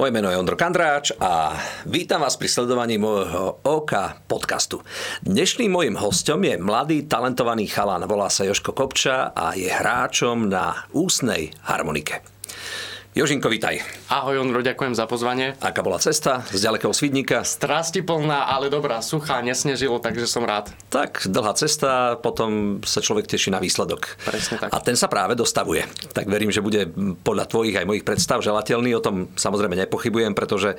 Moje meno je Ondro Kandráč a vítam vás pri sledovaní môjho OK podcastu. Dnešným mojim hostom je mladý, talentovaný chalán, volá sa Joško Kopča a je hráčom na ústnej harmonike. Jožinko, vítaj. Ahoj Ondro, ďakujem za pozvanie. Aká bola cesta z ďalekého Svidníka? Strasti plná, ale dobrá, suchá, nesnežilo, takže som rád. Tak, dlhá cesta, potom sa človek teší na výsledok. Presne tak. A ten sa práve dostavuje. Tak verím, že bude podľa tvojich aj mojich predstav želateľný. O tom samozrejme nepochybujem, pretože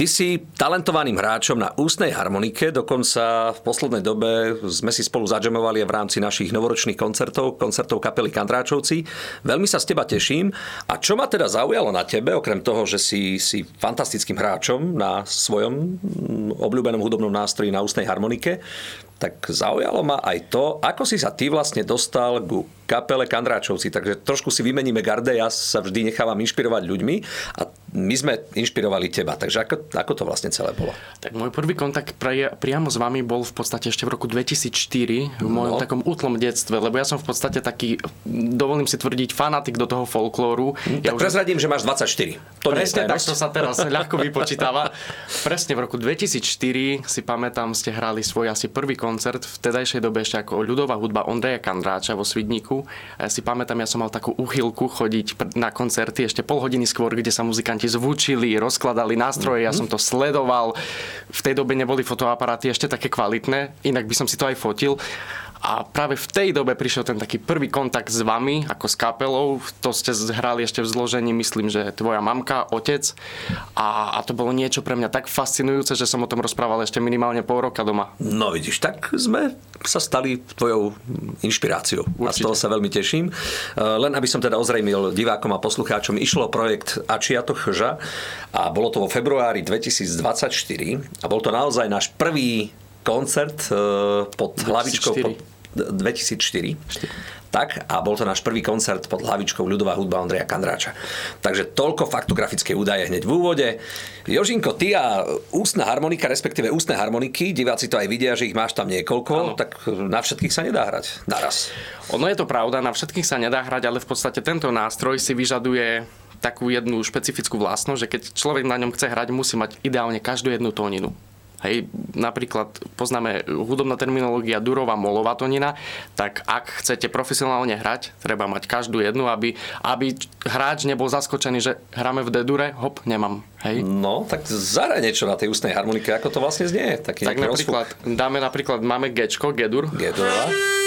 ty si talentovaným hráčom na ústnej harmonike. Dokonca v poslednej dobe sme si spolu zadžemovali v rámci našich novoročných koncertov, koncertov kapely Kandráčovci. Veľmi sa z teba teším. A čo ma teda zaujalo na tebe, okrem toho, že si, si fantastickým hráčom na svojom obľúbenom hudobnom nástroji na ústnej harmonike, tak zaujalo ma aj to, ako si sa ty vlastne dostal ku kapele Kandráčovci. Takže trošku si vymeníme garde, ja sa vždy nechávam inšpirovať ľuďmi a my sme inšpirovali teba. Takže ako, ako to vlastne celé bolo? Tak môj prvý kontakt pri, priamo s vami bol v podstate ešte v roku 2004, v mojom no. takom útlom detstve, lebo ja som v podstate taký, dovolím si tvrdiť, fanatik do toho folklóru. Hm, tak ja už... prezradím, že máš 24. To Presne tak, to sa teraz ľahko vypočítava. Presne v roku 2004 si pamätám, ste hrali svoj asi prvý koncert koncert v tedajšej dobe ešte ako ľudová hudba Ondreja Kandráča vo Svidníku. Ja si pamätám, ja som mal takú uchylku chodiť na koncerty ešte pol hodiny skôr, kde sa muzikanti zvučili, rozkladali nástroje, ja som to sledoval. V tej dobe neboli fotoaparáty ešte také kvalitné, inak by som si to aj fotil. A práve v tej dobe prišiel ten taký prvý kontakt s vami, ako s kapelou. To ste hrali ešte v zložení, myslím, že tvoja mamka, otec. A, a to bolo niečo pre mňa tak fascinujúce, že som o tom rozprával ešte minimálne pol roka doma. No vidíš, tak sme sa stali tvojou inšpiráciou. Určite. A z toho sa veľmi teším. E, len aby som teda ozrejmil divákom a poslucháčom, išlo projekt Ačia to chža a bolo to vo februári 2024 a bol to naozaj náš prvý koncert e, pod 2004. hlavičkou... Pod 2004. 4. Tak, a bol to náš prvý koncert pod hlavičkou ľudová hudba Ondreja Kandráča. Takže toľko faktografické údaje hneď v úvode. Jožinko, ty a ústna harmonika, respektíve ústne harmoniky, diváci to aj vidia, že ich máš tam niekoľko, ano. tak na všetkých sa nedá hrať naraz. Ono je to pravda, na všetkých sa nedá hrať, ale v podstate tento nástroj si vyžaduje takú jednu špecifickú vlastnosť, že keď človek na ňom chce hrať, musí mať ideálne každú jednu tóninu. Hej, napríklad poznáme hudobná terminológia durová molová tonina, tak ak chcete profesionálne hrať, treba mať každú jednu, aby, aby hráč nebol zaskočený, že hráme v D-dure, hop, nemám. Hej. No, tak zahraj niečo na tej ústnej harmonike, ako to vlastne znie. Taký tak napríklad, rozfuk. dáme napríklad, máme Gčko, G-dur. G-durová.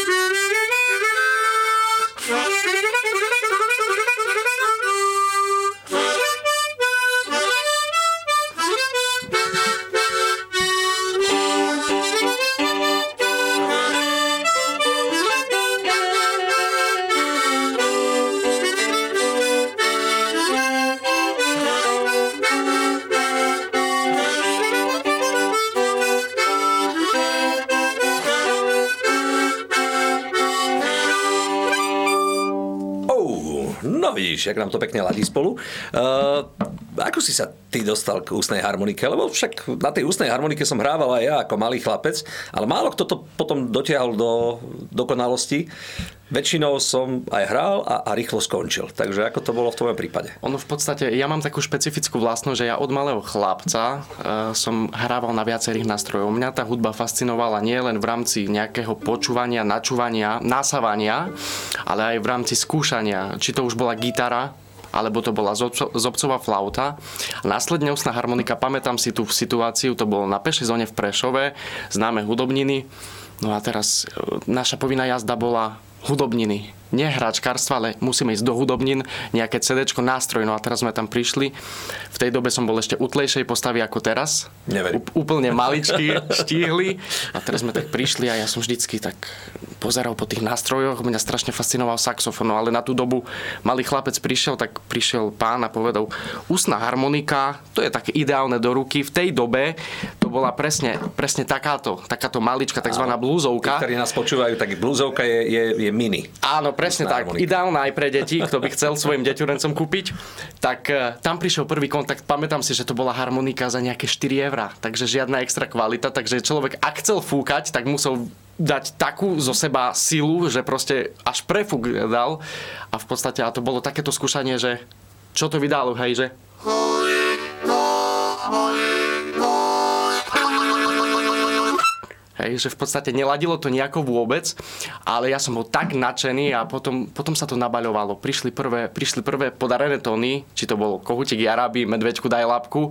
Vidíš, jak nám to pekne ladí spolu. Uh, ako si sa ty dostal k ústnej harmonike? Lebo však na tej ústnej harmonike som hrával aj ja ako malý chlapec, ale málo kto to potom dotiahol do dokonalosti. Väčšinou som aj hral a, a rýchlo skončil. Takže ako to bolo v tvojom prípade? Ono v podstate, ja mám takú špecifickú vlastnosť, že ja od malého chlapca e, som hrával na viacerých nástrojov. Mňa tá hudba fascinovala nie len v rámci nejakého počúvania, načúvania, nasávania, ale aj v rámci skúšania. Či to už bola gitara, alebo to bola zobcová flauta. Následne ústna harmonika, pamätám si tú situáciu, to bolo na pešej zóne v Prešove, známe hudobniny. No a teraz e, naša povinná jazda bola hudobniny. Nie hračkárstva, ale musíme ísť do hudobnín, nejaké CD, nástroj. No a teraz sme tam prišli. V tej dobe som bol ešte utlejšej postavy ako teraz. Neverím. úplne maličký, štíhli. A teraz sme tak prišli a ja som vždycky tak pozeral po tých nástrojoch. Mňa strašne fascinoval saxofón, no ale na tú dobu malý chlapec prišiel, tak prišiel pán a povedal, ústna harmonika, to je také ideálne do ruky. V tej dobe bola presne, presne takáto, takáto malička, tzv. blúzovka. Tí, ktorí nás počúvajú, tak blúzovka je, je, je mini. Áno, presne tak. Harmonika. Ideálna aj pre deti, kto by chcel svojim deťurencom kúpiť. Tak uh, tam prišiel prvý kontakt. Pamätám si, že to bola harmonika za nejaké 4 eurá. Takže žiadna extra kvalita. Takže človek, ak chcel fúkať, tak musel dať takú zo seba silu, že proste až prefúk dal. A v podstate a to bolo takéto skúšanie, že čo to vydalo, hej, že Hej, že v podstate neladilo to nejako vôbec, ale ja som bol tak nadšený a potom, potom sa to nabaľovalo. Prišli prvé, prišli prvé podarené tóny, či to bol Kohutík Jaraby, Medveďku daj labku.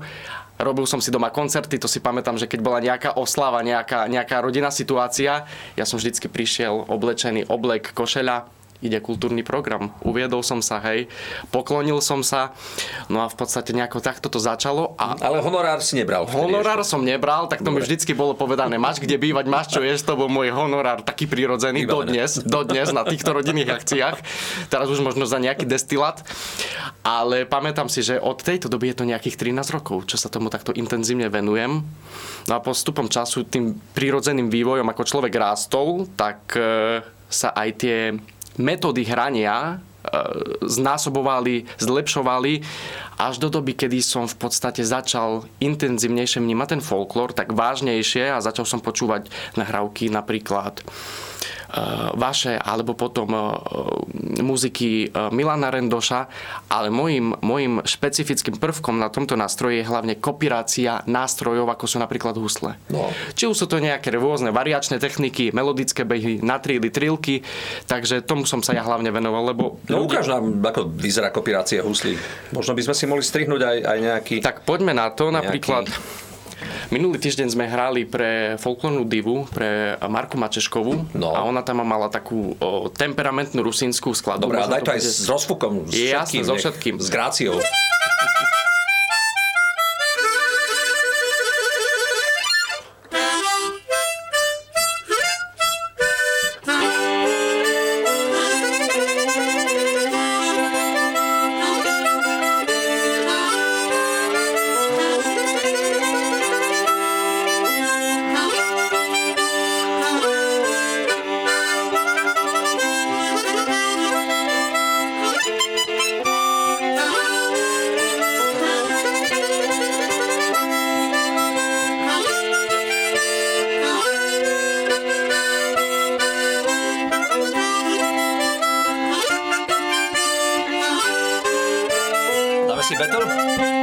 Robil som si doma koncerty, to si pamätám, že keď bola nejaká oslava, nejaká, nejaká rodinná situácia, ja som vždycky prišiel oblečený oblek, košeľa, ide kultúrny program. Uviedol som sa, hej, poklonil som sa, no a v podstate nejako takto to začalo. A Ale honorár si nebral. Honorár ešte. som nebral, tak to mi vždycky bolo povedané, máš kde bývať, máš čo jesť, to bol môj honorár taký prirodzený dodnes, dodnes na týchto rodinných akciách. Teraz už možno za nejaký destilát. Ale pamätám si, že od tejto doby je to nejakých 13 rokov, čo sa tomu takto intenzívne venujem. No a postupom času tým prirodzeným vývojom, ako človek rástol, tak e, sa aj tie metódy hrania e, znásobovali, zlepšovali. Až do doby, kedy som v podstate začal intenzívnejšie vnímať ten folklór, tak vážnejšie a začal som počúvať nahrávky napríklad vaše alebo potom e, muziky e, Milana Rendoša, ale môjim, môjim špecifickým prvkom na tomto nástroji je hlavne kopírácia nástrojov, ako sú napríklad husle. No. Či už sú to nejaké rôzne variačné techniky, melodické behy, natríly, trilky, takže tomu som sa ja hlavne venoval, lebo No ukáž nám, ako vyzerá kopírácia huslí. Možno by sme si mohli strihnúť aj, aj nejaký... Tak poďme na to. Nejaký- Napríklad minulý týždeň sme hrali pre folklórnu divu, pre Marku Mačeškovú No. a ona tam mala takú o, temperamentnú rusínskú skladbu. Dobre, a daj to aj s rozfukom, s všetkým. so všetkým. S gráciou. Battle?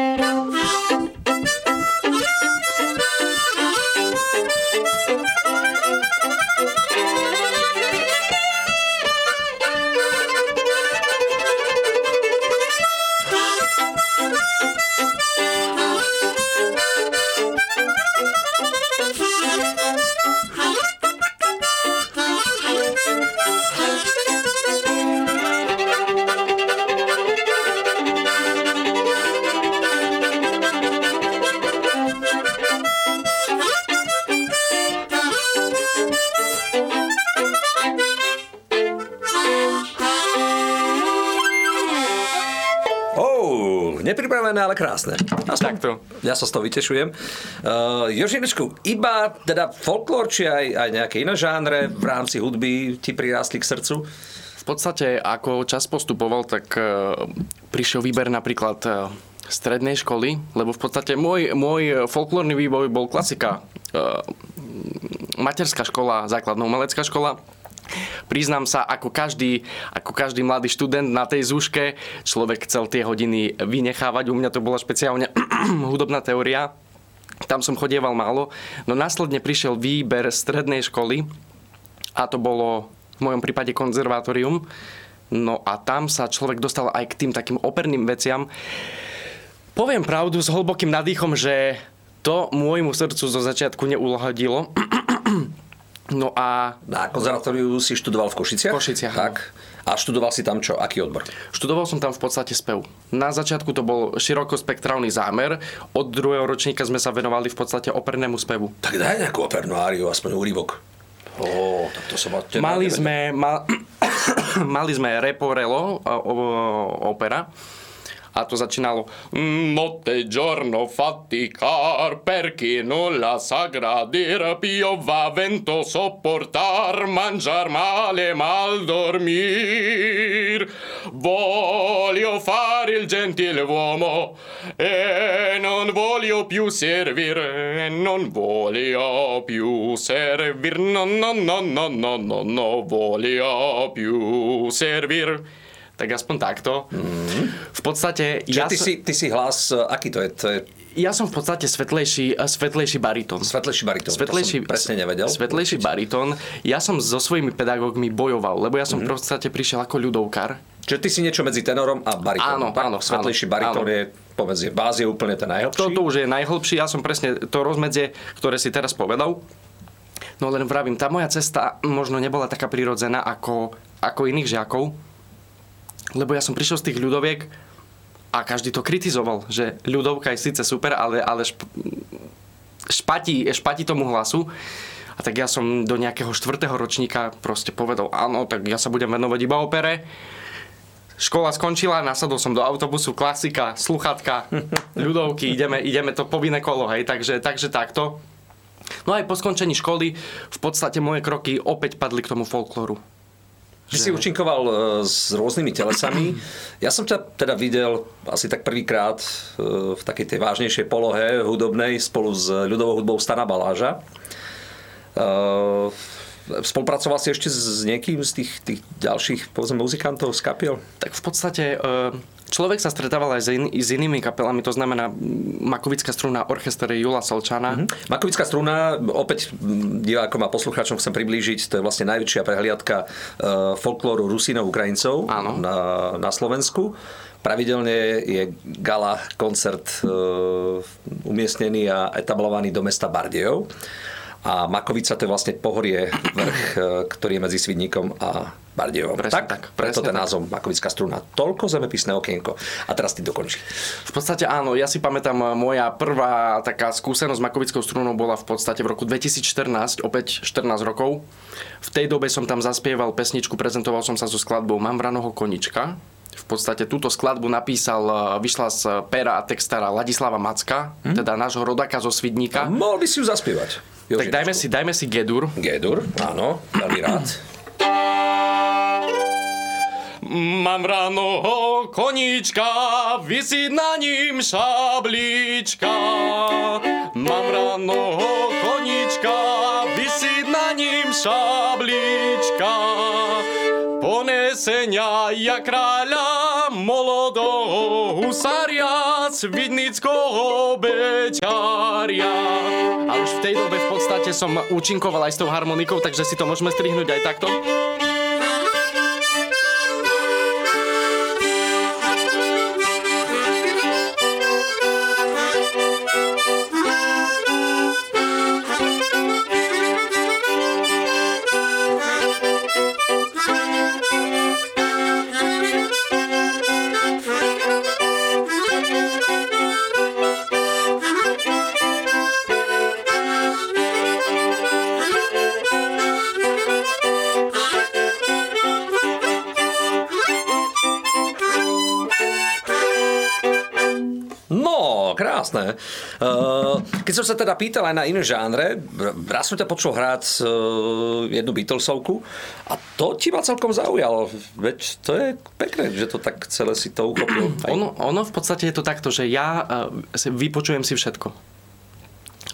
Nepripravené, ale krásne. Aspoň Takto. Ja sa z toho vytešujem. Uh, Jožinečku, iba teda folklór, či aj, aj nejaké iné žánre v rámci hudby ti prirástli k srdcu? V podstate, ako čas postupoval, tak e, prišiel výber napríklad e, strednej školy, lebo v podstate môj, môj folklórny vývoj bol klasika. E, materská škola, základná umelecká škola. Priznám sa, ako každý, ako každý mladý študent na tej zúške, človek chcel tie hodiny vynechávať. U mňa to bola špeciálne hudobná teória. Tam som chodieval málo. No následne prišiel výber strednej školy a to bolo v mojom prípade konzervatórium. No a tam sa človek dostal aj k tým takým operným veciam. Poviem pravdu s hlbokým nadýchom, že to môjmu srdcu zo začiatku neulohadilo. No a Na konzervatóriu si študoval v Košiciach? V Košiciach, Tak. A študoval si tam čo? Aký odbor? študoval som tam v podstate spev. Na začiatku to bol širokospektrálny zámer. Od druhého ročníka sme sa venovali v podstate opernému spevu. Tak daj nejakú opernú áriu, aspoň úrivok. Ó, tak to som teda Mali nevedel. sme, ma, mali sme Reporello, o, o, opera, a to začínalo Notte giorno faticar per chi nulla sa gradir piova vento sopportar mangiar male mal dormir. Voglio fare il gentiluomo e non voglio più servir e non voglio più servir. No no no no no no no voglio più servir tak aspoň takto. V podstate Čiže ja ty, som- si, ty si hlas, e, aký to je? To je Ja som v podstate svetlejší, eh, svetlejší baritón. Svetlejší baritón, svetlejší, to som presne nevedel. Svetlejší baritón. Ja som so svojimi pedagógmi bojoval, lebo ja som mm-hmm. v podstate prišiel ako ľudovkár. Čiže ty si niečo medzi tenorom a baritónom. Áno, áno. Svetlejší baritón áno. je, povedz, báz je úplne ten najhlbší. To, to už je najhlbší, ja som presne to rozmedzie, ktoré si teraz povedal. No len vravím, tá moja cesta možno nebola taká prirodzená ako, ako iných žiakov, lebo ja som prišiel z tých ľudoviek, a každý to kritizoval, že ľudovka je síce super, ale, ale šp, špatí, špatí tomu hlasu. A tak ja som do nejakého štvrtého ročníka proste povedal, áno, tak ja sa budem venovať iba opere. Škola skončila, nasadol som do autobusu, klasika, sluchatka, ľudovky, ideme, ideme to povinné kolo, hej, takže, takže takto. No aj po skončení školy v podstate moje kroky opäť padli k tomu folklóru. Ty že... si účinkoval e, s rôznymi telesami. Ja som ťa teda videl asi tak prvýkrát e, v takej tej vážnejšej polohe hudobnej spolu s ľudovou hudbou Stana Baláža. E, spolupracoval si ešte s niekým z tých, tých ďalších povedzme, muzikantov z kapiel? Tak v podstate Človek sa stretával aj s, in, s inými kapelami, to znamená Makovická struna orchestre Jula Solčana. Mm-hmm. Makovická struna, opäť divákom a poslucháčom chcem priblížiť, to je vlastne najväčšia prehliadka uh, folklóru Rusínov Ukrajincov Áno. Na, na Slovensku. Pravidelne je gala koncert uh, umiestnený a etablovaný do mesta Bardejov. A Makovica to je vlastne pohorie, vrch, e, ktorý je medzi Svidníkom a Bardejom. Presne tak, tak preto ten názov Makovická struna. Toľko zemepisné okienko. A teraz ty dokončí. V podstate áno, ja si pamätám, e, moja prvá taká skúsenosť s Makovickou strunou bola v podstate v roku 2014, opäť 14 rokov. V tej dobe som tam zaspieval pesničku, prezentoval som sa so skladbou Mám vranoho konička v podstate túto skladbu napísal, e, vyšla z pera a textára Ladislava Macka, hmm? teda nášho rodaka zo Svidníka. Mohol by si ju zaspievať. Tak dajme si, dajme si Gedur. Gedur, áno, veľmi rád. Mám ráno koníčka, vysí na ním šablička. Mám ráno koníčka, vysí na ním šablička. Ponesenia ja kráľa, molodého husária, svidnického beťaria. A už v tej dobe v podstate som účinkoval aj s tou harmonikou, takže si to môžeme strihnúť aj takto. Krásne. Uh, keď som sa teda pýtal aj na iné žánre, raz som ťa počul hrať uh, jednu Beatlesovku a to ti ma celkom zaujalo. Veď to je pekné, že to tak celé si to uchopil. Ono, ono v podstate je to takto, že ja uh, vypočujem si všetko.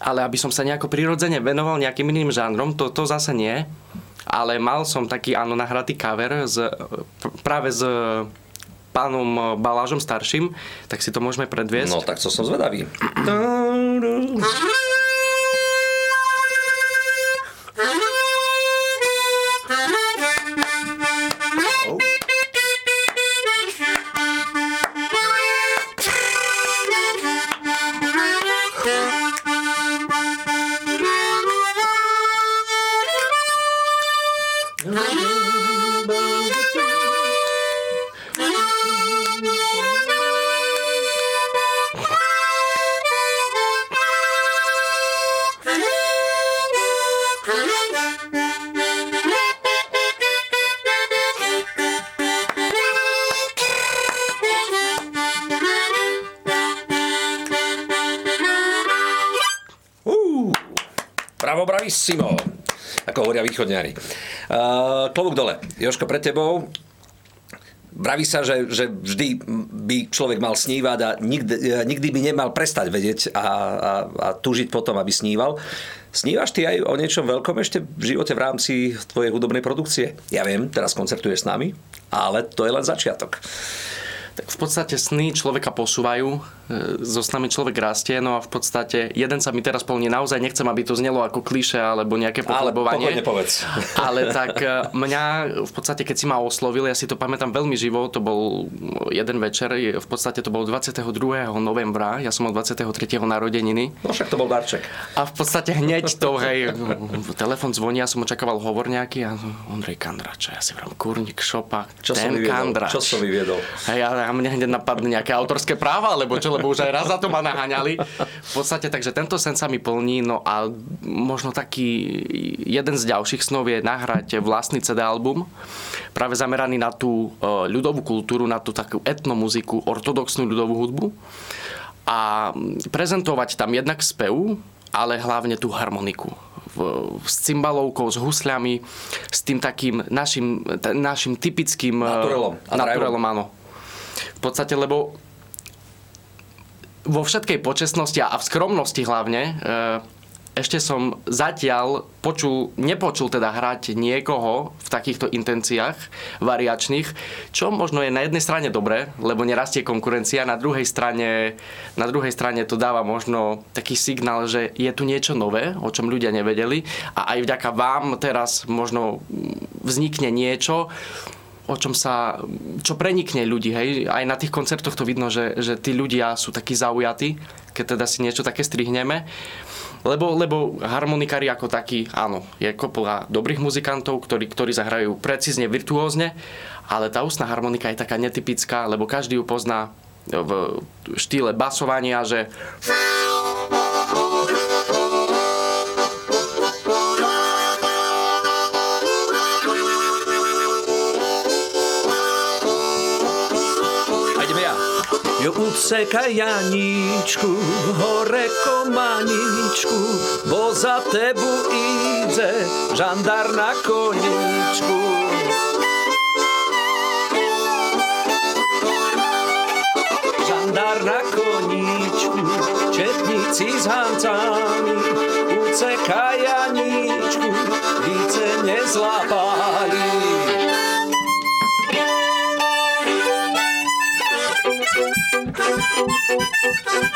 Ale aby som sa nejako prirodzene venoval nejakým iným žánrom, to, to zase nie. Ale mal som taký, áno, nahratý cover z, práve z pánom eh, Balážom starším, tak si to môžeme predviesť. No tak to som zvedavý. bravissimo, ako hovoria východňári. Uh, klobúk dole. Joško, pre tebou Vraví sa, že, že vždy by človek mal snívať a nikdy, nikdy by nemal prestať vedieť a, a, a túžiť potom, aby sníval. Snívaš ty aj o niečom veľkom ešte v živote v rámci tvojej hudobnej produkcie? Ja viem, teraz koncertuješ s nami, ale to je len začiatok. Tak v podstate sny človeka posúvajú, so snami človek rastie, no a v podstate jeden sa mi teraz plní, naozaj nechcem, aby to znelo ako kliše alebo nejaké pochlebovanie. Ale povedz. Ale tak e, mňa v podstate, keď si ma oslovil, ja si to pamätám veľmi živo, to bol jeden večer, v podstate to bol 22. novembra, ja som mal 23. narodeniny. No však to bol darček. A v podstate hneď to, hej, telefon zvoní, ja som očakával hovor nejaký a Ondrej Kandrača, ja si vrám, kurník, šopa, čo ten Kandrač. Čo som vyviedol? Hej, a a mne hneď napadne nejaké autorské práva, alebo čo, lebo už aj raz za to ma naháňali. V podstate, takže tento sen sa mi plní, no a možno taký jeden z ďalších snov je nahrať vlastný CD album, práve zameraný na tú e, ľudovú kultúru, na tú takú etnomuziku, ortodoxnú ľudovú hudbu a prezentovať tam jednak spev, ale hlavne tú harmoniku s cymbalovkou, s husľami, s tým takým našim, našim typickým... E, naturelom. Naturelom, áno v podstate, lebo vo všetkej počestnosti a v skromnosti hlavne, e, ešte som zatiaľ počul, nepočul teda hrať niekoho v takýchto intenciách variačných, čo možno je na jednej strane dobré, lebo nerastie konkurencia, na druhej strane, na druhej strane to dáva možno taký signál, že je tu niečo nové, o čom ľudia nevedeli a aj vďaka vám teraz možno vznikne niečo, o čom sa, čo prenikne ľudí, hej. Aj na tých koncertoch to vidno, že, že tí ľudia sú takí zaujatí, keď teda si niečo také strihneme. Lebo, lebo harmonikári ako takí, áno, je kopla dobrých muzikantov, ktorí, ktorí zahrajú precízne, virtuózne, ale tá ústna harmonika je taká netypická, lebo každý ju pozná v štýle basovania, že Jo ucekaj Janíčku, hore komaničku, bo za tebu ide žandar na koničku. Žandar na koničku, četníci s hancami, ucekaj Janíčku, více nezlapali.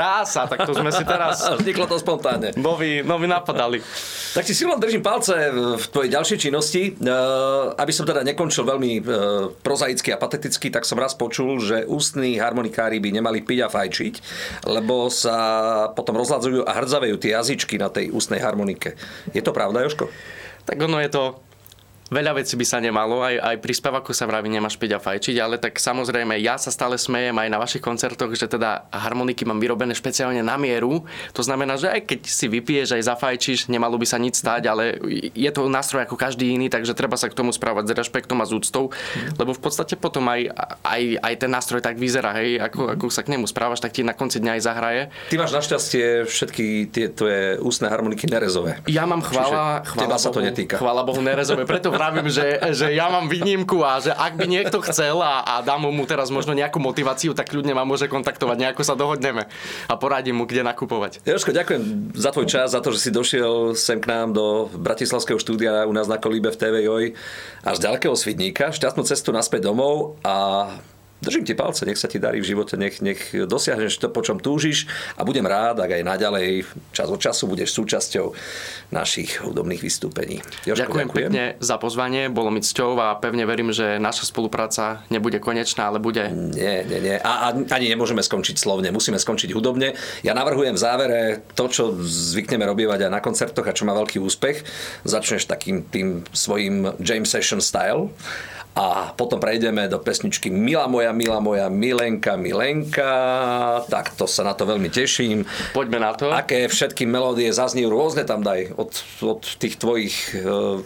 Krása, tak to sme si teraz... Vzniklo to spontánne. Noví, noví napadali. Tak si silno držím palce v tvojej ďalšej činnosti. E, aby som teda nekončil veľmi e, prozaicky a pateticky, tak som raz počul, že ústni harmonikári by nemali piť a fajčiť, lebo sa potom rozhľadzujú a hrdzavejú tie jazyčky na tej ústnej harmonike. Je to pravda, Joško? Tak ono je to veľa vecí by sa nemalo, aj, aj pri spevaku sa vraví nemáš piť a fajčiť, ale tak samozrejme ja sa stále smejem aj na vašich koncertoch, že teda harmoniky mám vyrobené špeciálne na mieru. To znamená, že aj keď si vypiješ, aj zafajčíš, nemalo by sa nič stať, ale je to nástroj ako každý iný, takže treba sa k tomu správať s rešpektom a s úctou, lebo v podstate potom aj, aj, aj ten nástroj tak vyzerá, hej, ako, ako sa k nemu správaš, tak ti na konci dňa aj zahraje. Ty máš našťastie všetky tie tvoje ústne harmoniky nerezové. Ja mám chvála, chvála sa to netýka. Chvála Bohu nerezové, preto vravím, že, že ja mám výnimku a že ak by niekto chcel a, a dám mu teraz možno nejakú motiváciu, tak ľudne ma môže kontaktovať, nejako sa dohodneme a poradím mu, kde nakupovať. Jožko, ďakujem za tvoj čas, za to, že si došiel sem k nám do Bratislavského štúdia u nás na Kolíbe v TV Joj až ďalekého Svidníka. Šťastnú cestu naspäť domov a držím ti palce, nech sa ti darí v živote, nech, nech dosiahneš to, po čom túžiš a budem rád, ak aj naďalej čas od času budeš súčasťou našich hudobných vystúpení. Jožko, ďakujem, ďakujem pekne za pozvanie, bolo mi cťou a pevne verím, že naša spolupráca nebude konečná, ale bude... Nie, nie, nie. A, a ani nemôžeme skončiť slovne, musíme skončiť hudobne. Ja navrhujem v závere to, čo zvykneme robievať aj na koncertoch a čo má veľký úspech. Začneš takým tým svojim James Session style a potom prejdeme do pesničky Mila moja, Mila moja, Milenka, Milenka. Tak to sa na to veľmi teším. Poďme na to. Aké všetky melódie zazní rôzne tam daj. Od, od tých tvojich uh,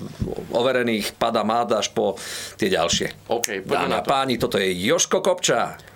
overených pada máda až po tie ďalšie. OK, poďme Dámy na to. páni, toto je Joško Kopča.